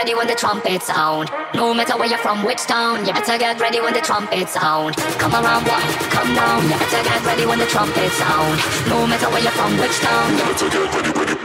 ready when the trumpet sound. No matter where you're from, which town, you better get ready when the trumpet sound. Come around, boy, come down. You better get ready when the trumpet sound. No matter where you're from, which town, you better get ready, ready.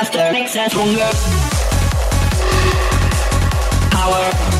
Faster makes us stronger. Power.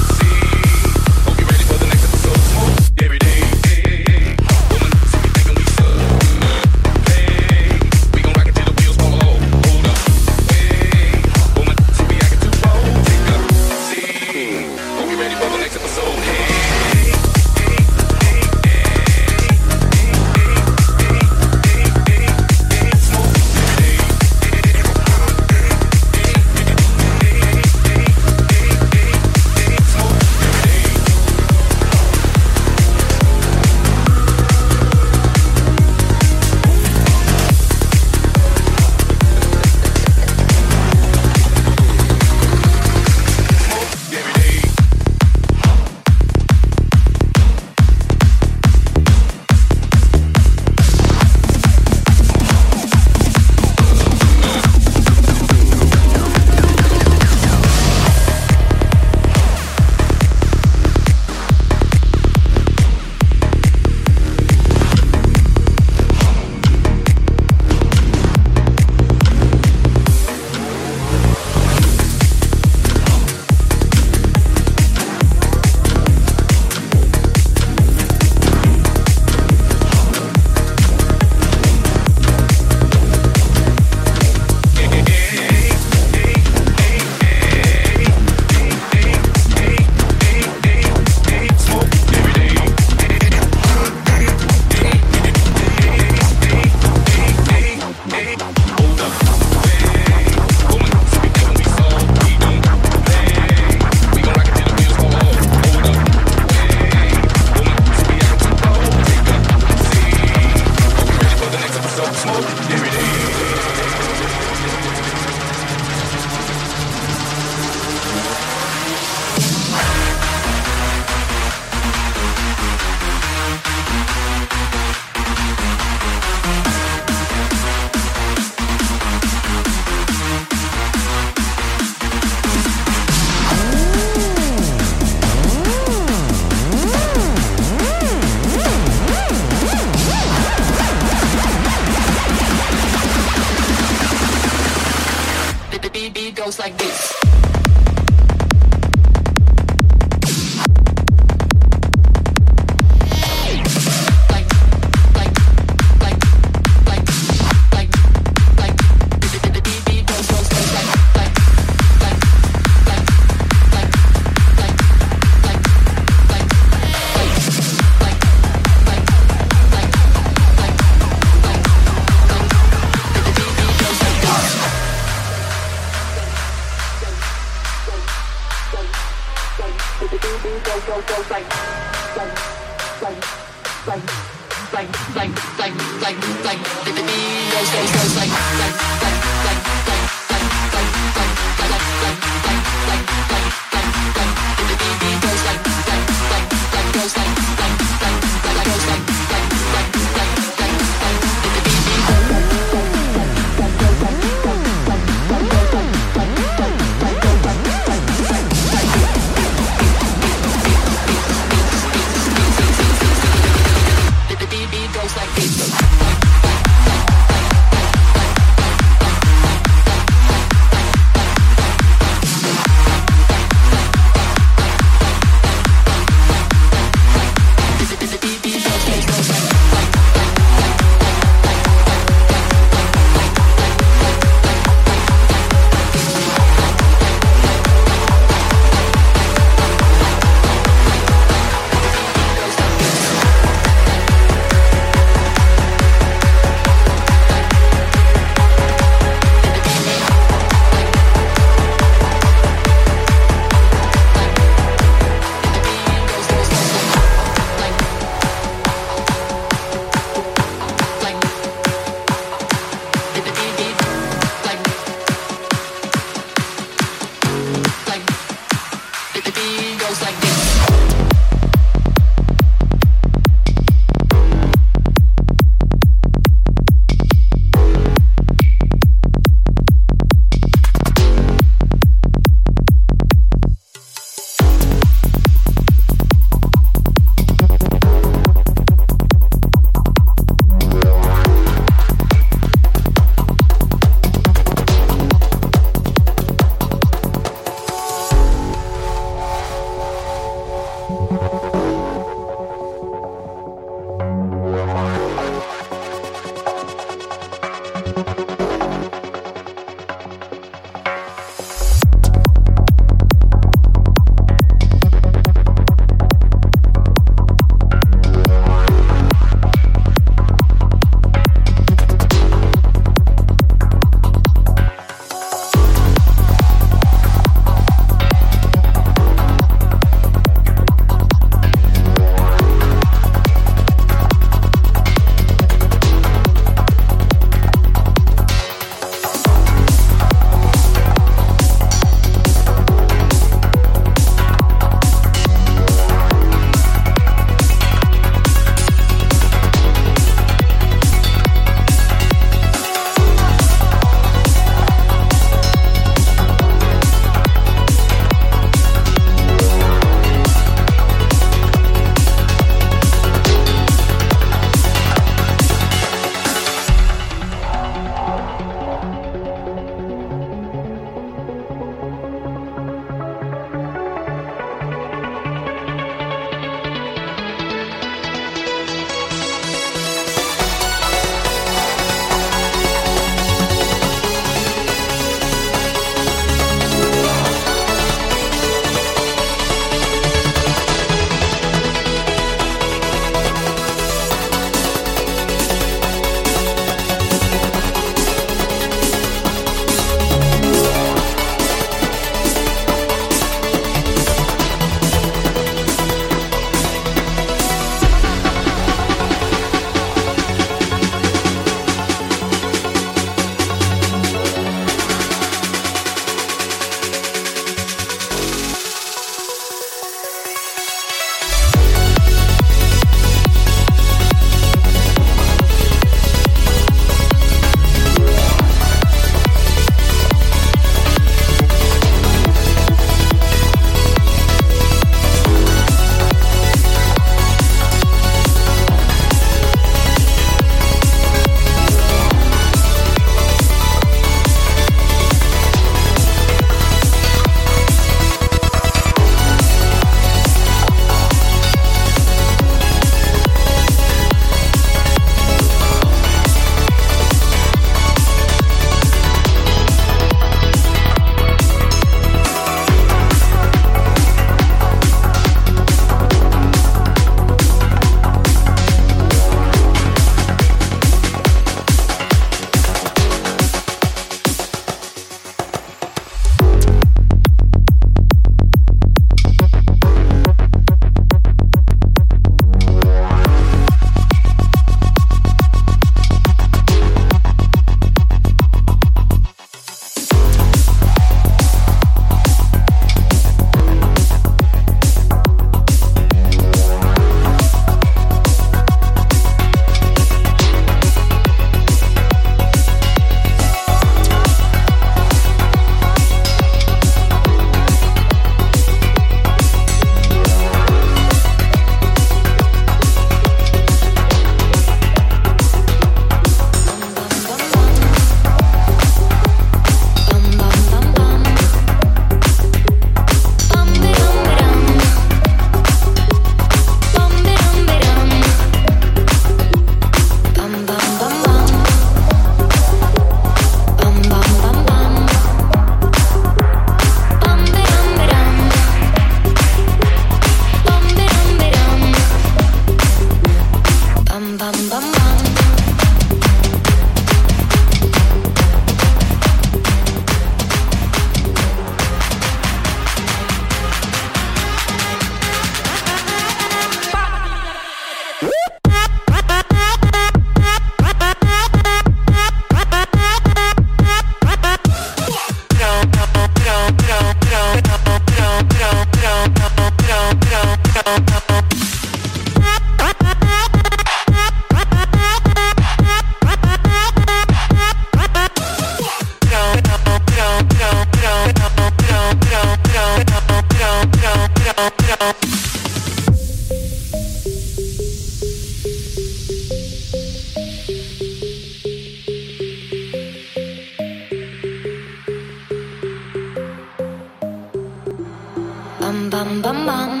Bum bum bum bum.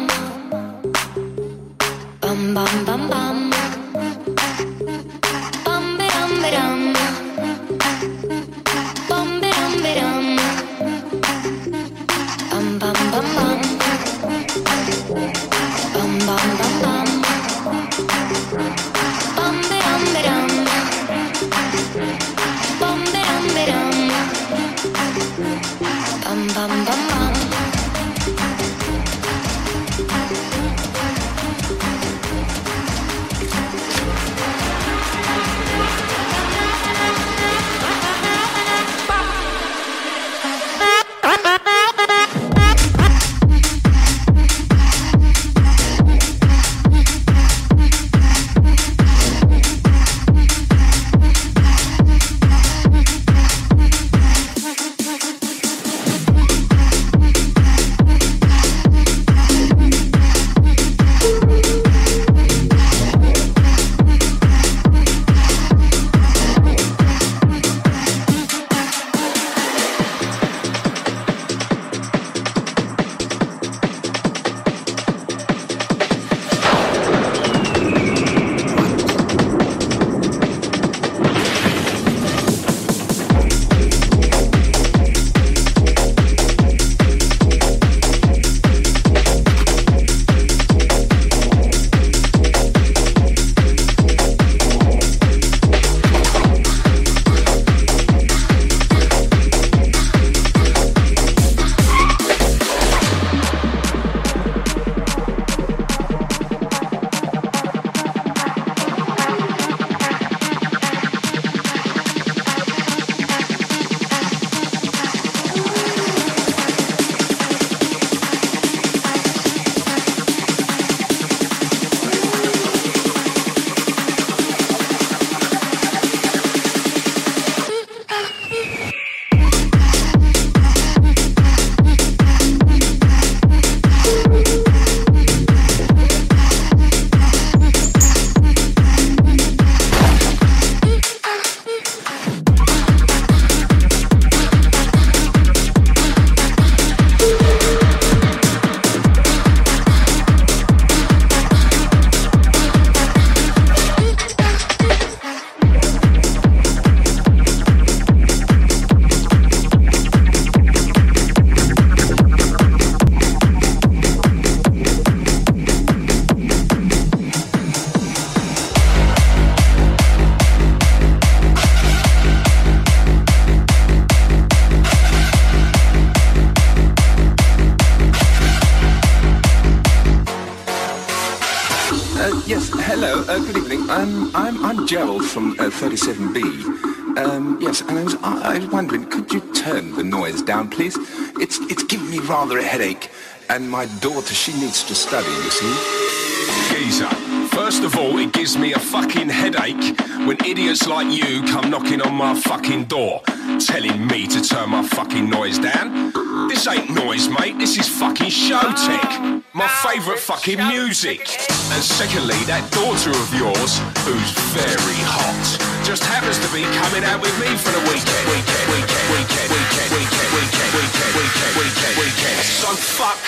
Gerald from uh, 37B. Um, yes, and I was, I, was wondering, could you turn the noise down, please? It's, it's giving me rather a headache, and my daughter, she needs to study, you see. Geezer. First of all, it gives me a fucking headache when idiots like you come knocking on my fucking door, telling me to turn my fucking noise down. This ain't noise, mate. This is fucking show tech. My favourite fucking music. And secondly, that daughter of yours, who's very hot, just happens to be coming out with me for the weekend. Weekend, weekend, weekend, weekend, weekend, weekend, weekend, weekend, weekend, weekend. So fuck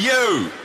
you.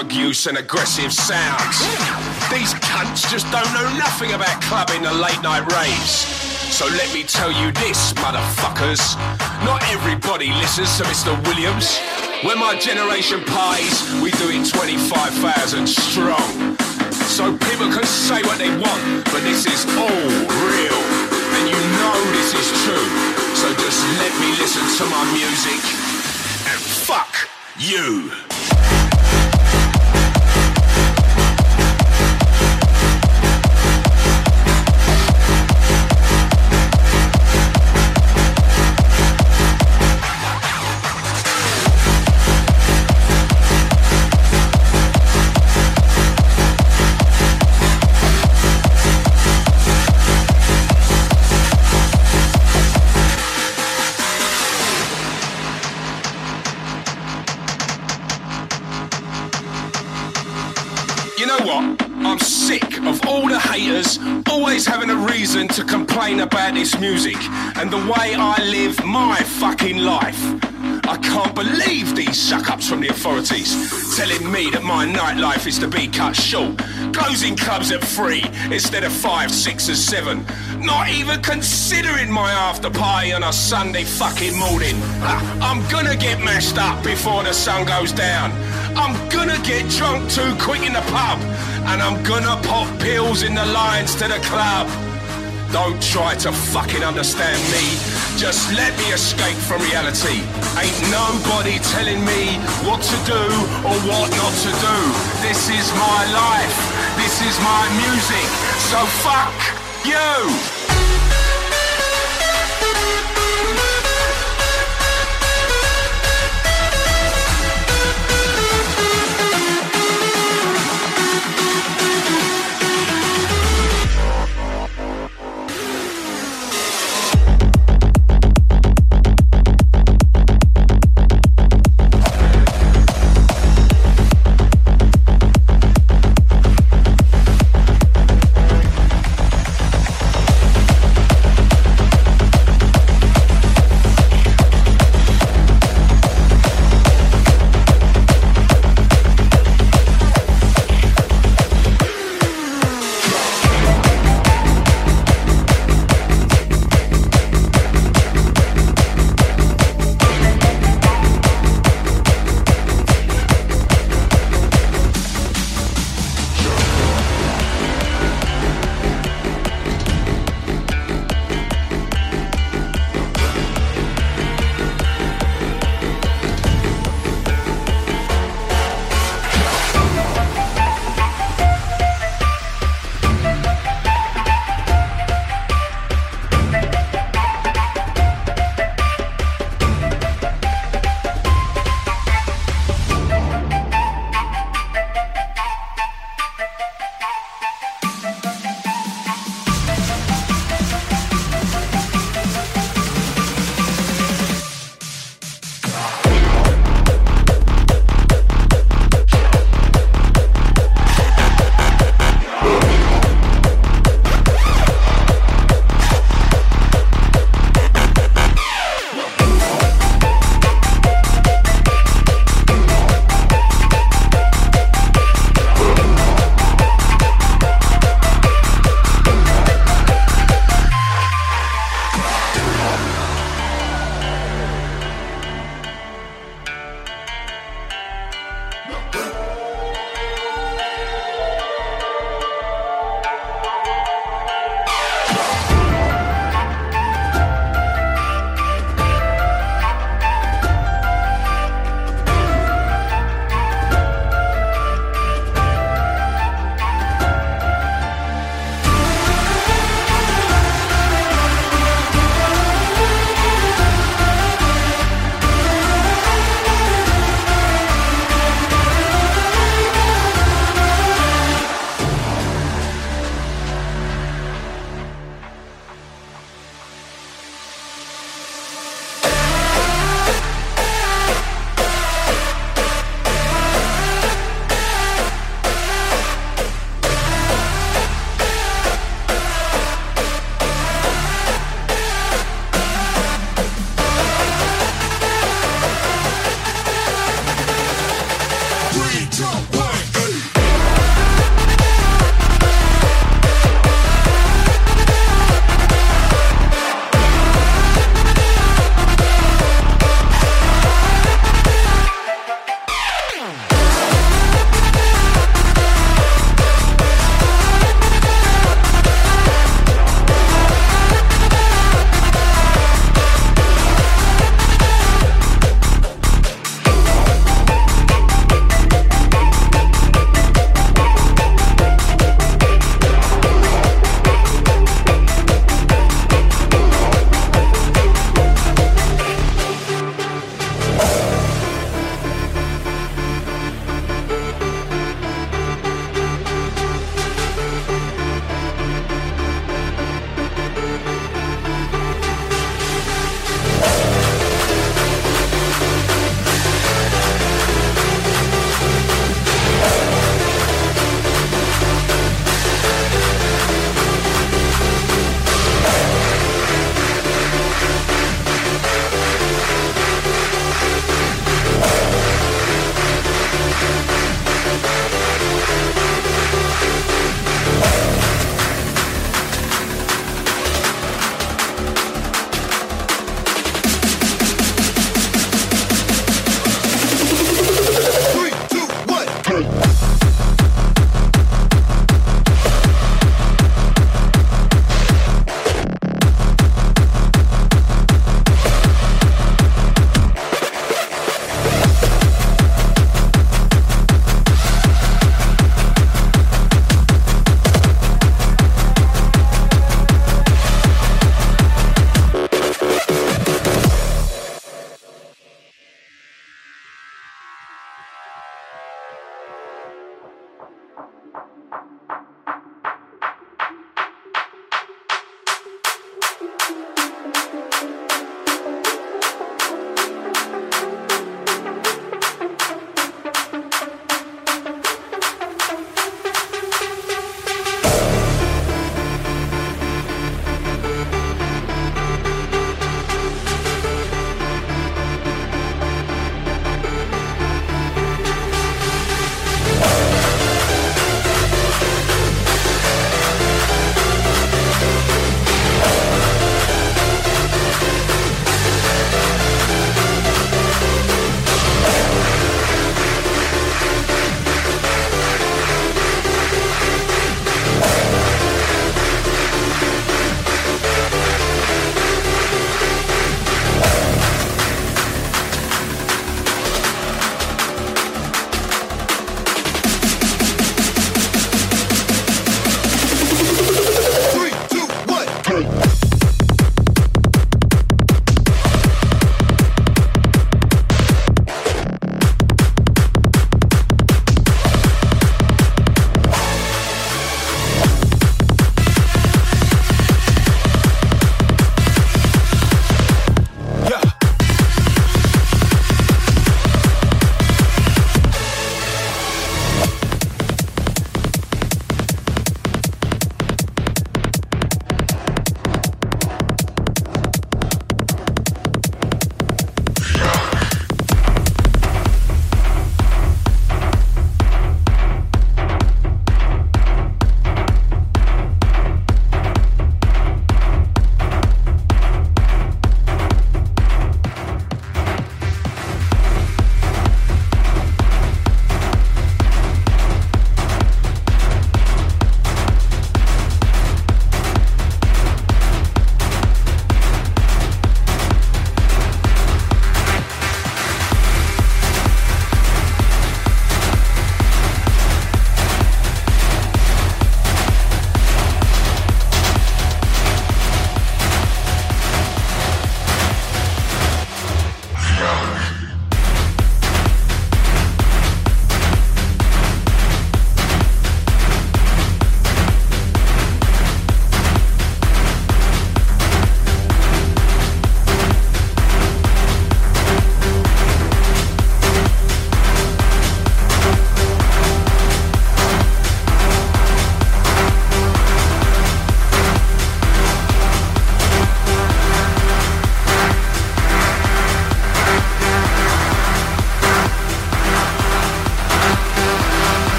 Drug use and aggressive sounds. These cunts just don't know nothing about clubbing the late night raves. So let me tell you this, motherfuckers. Not everybody listens to Mr. Williams. When my generation parties, we do it 25,000 strong. So people can say what they want, but this is all real. And you know this is true. So just let me listen to my music. And fuck you. Always having a reason to complain about this music and the way I live my fucking life. I can't believe these suck-ups from the authorities telling me that my nightlife is to be cut short. Closing clubs at three instead of five, six, or seven. Not even considering my after party on a Sunday fucking morning. I'm gonna get mashed up before the sun goes down. I'm gonna get drunk too quick in the pub. And I'm gonna pop pills in the lines to the club. Don't try to fucking understand me. Just let me escape from reality. Ain't nobody telling me what to do or what not to do. This is my life. This is my music. So fuck you.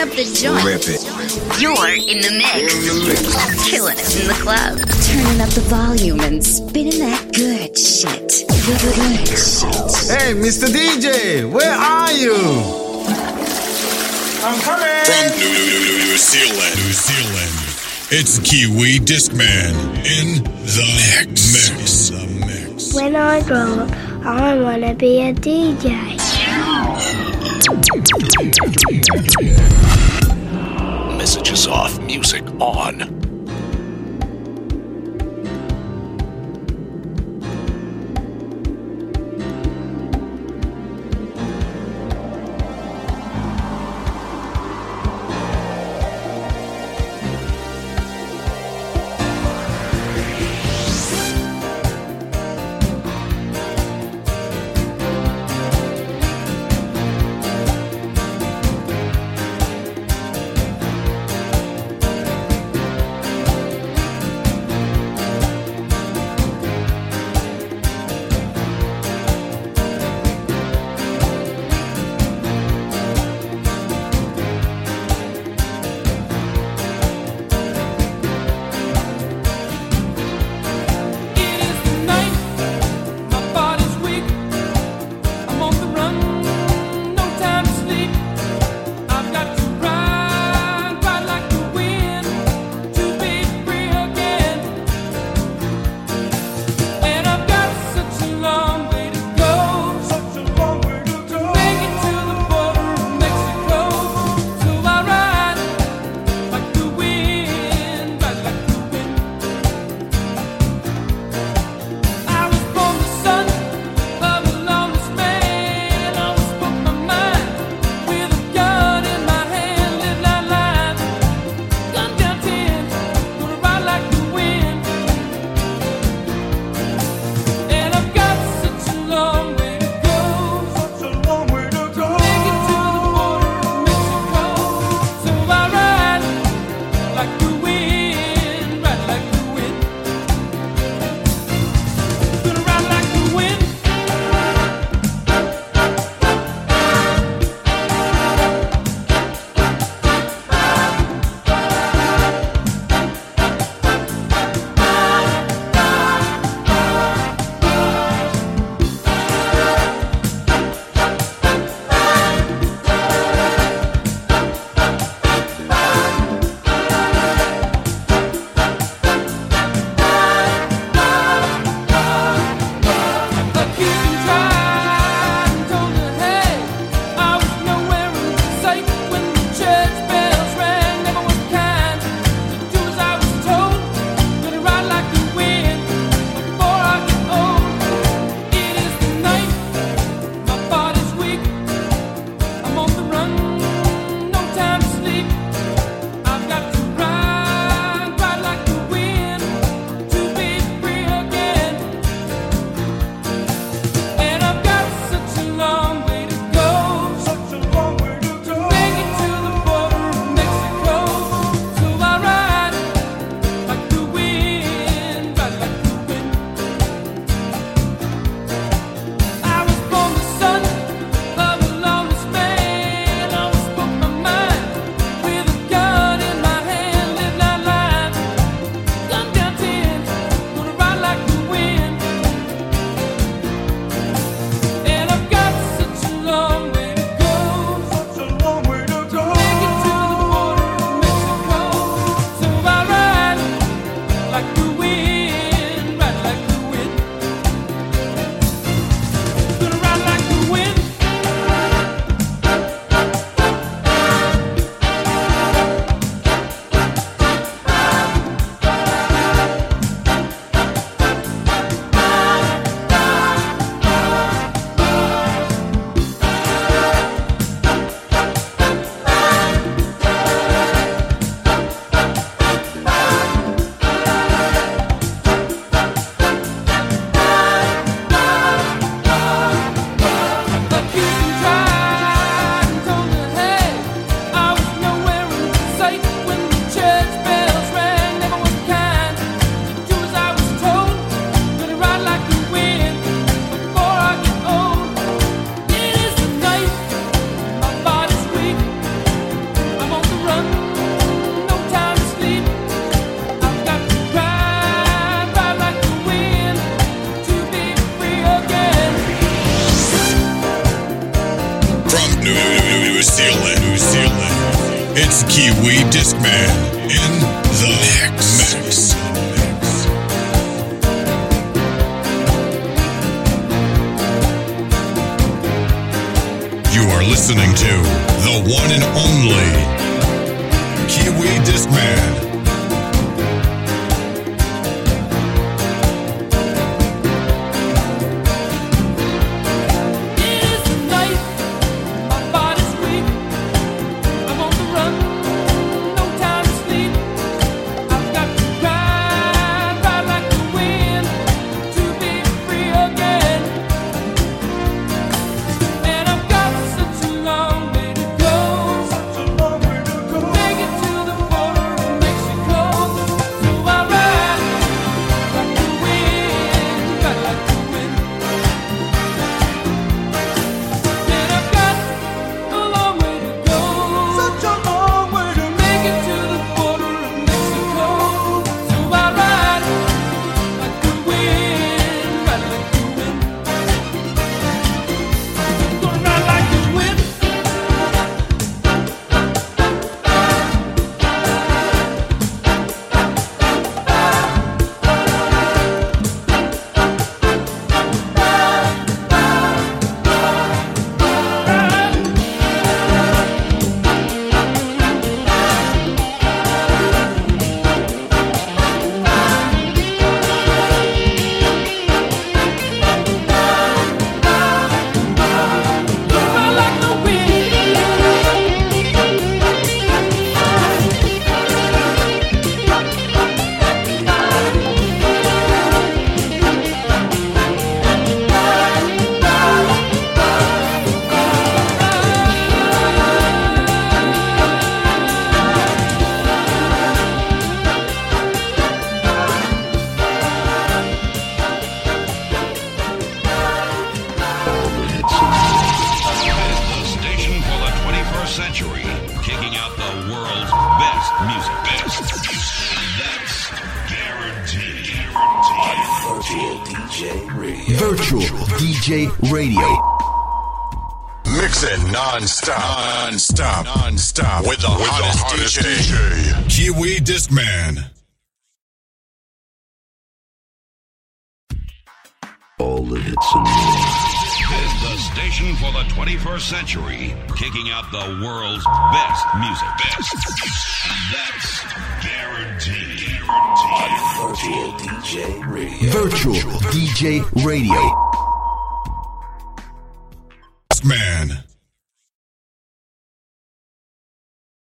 Up the joint. Rip it. You're in the mix. Killing it in the club. Turning up the volume and spinning that good shit. Good shit. Hey, Mr. DJ, where are you? I'm coming. From New Zealand. New Zealand. It's Kiwi Discman in the mix. mix. When I grow up, I want to be a DJ. Messages off, music on.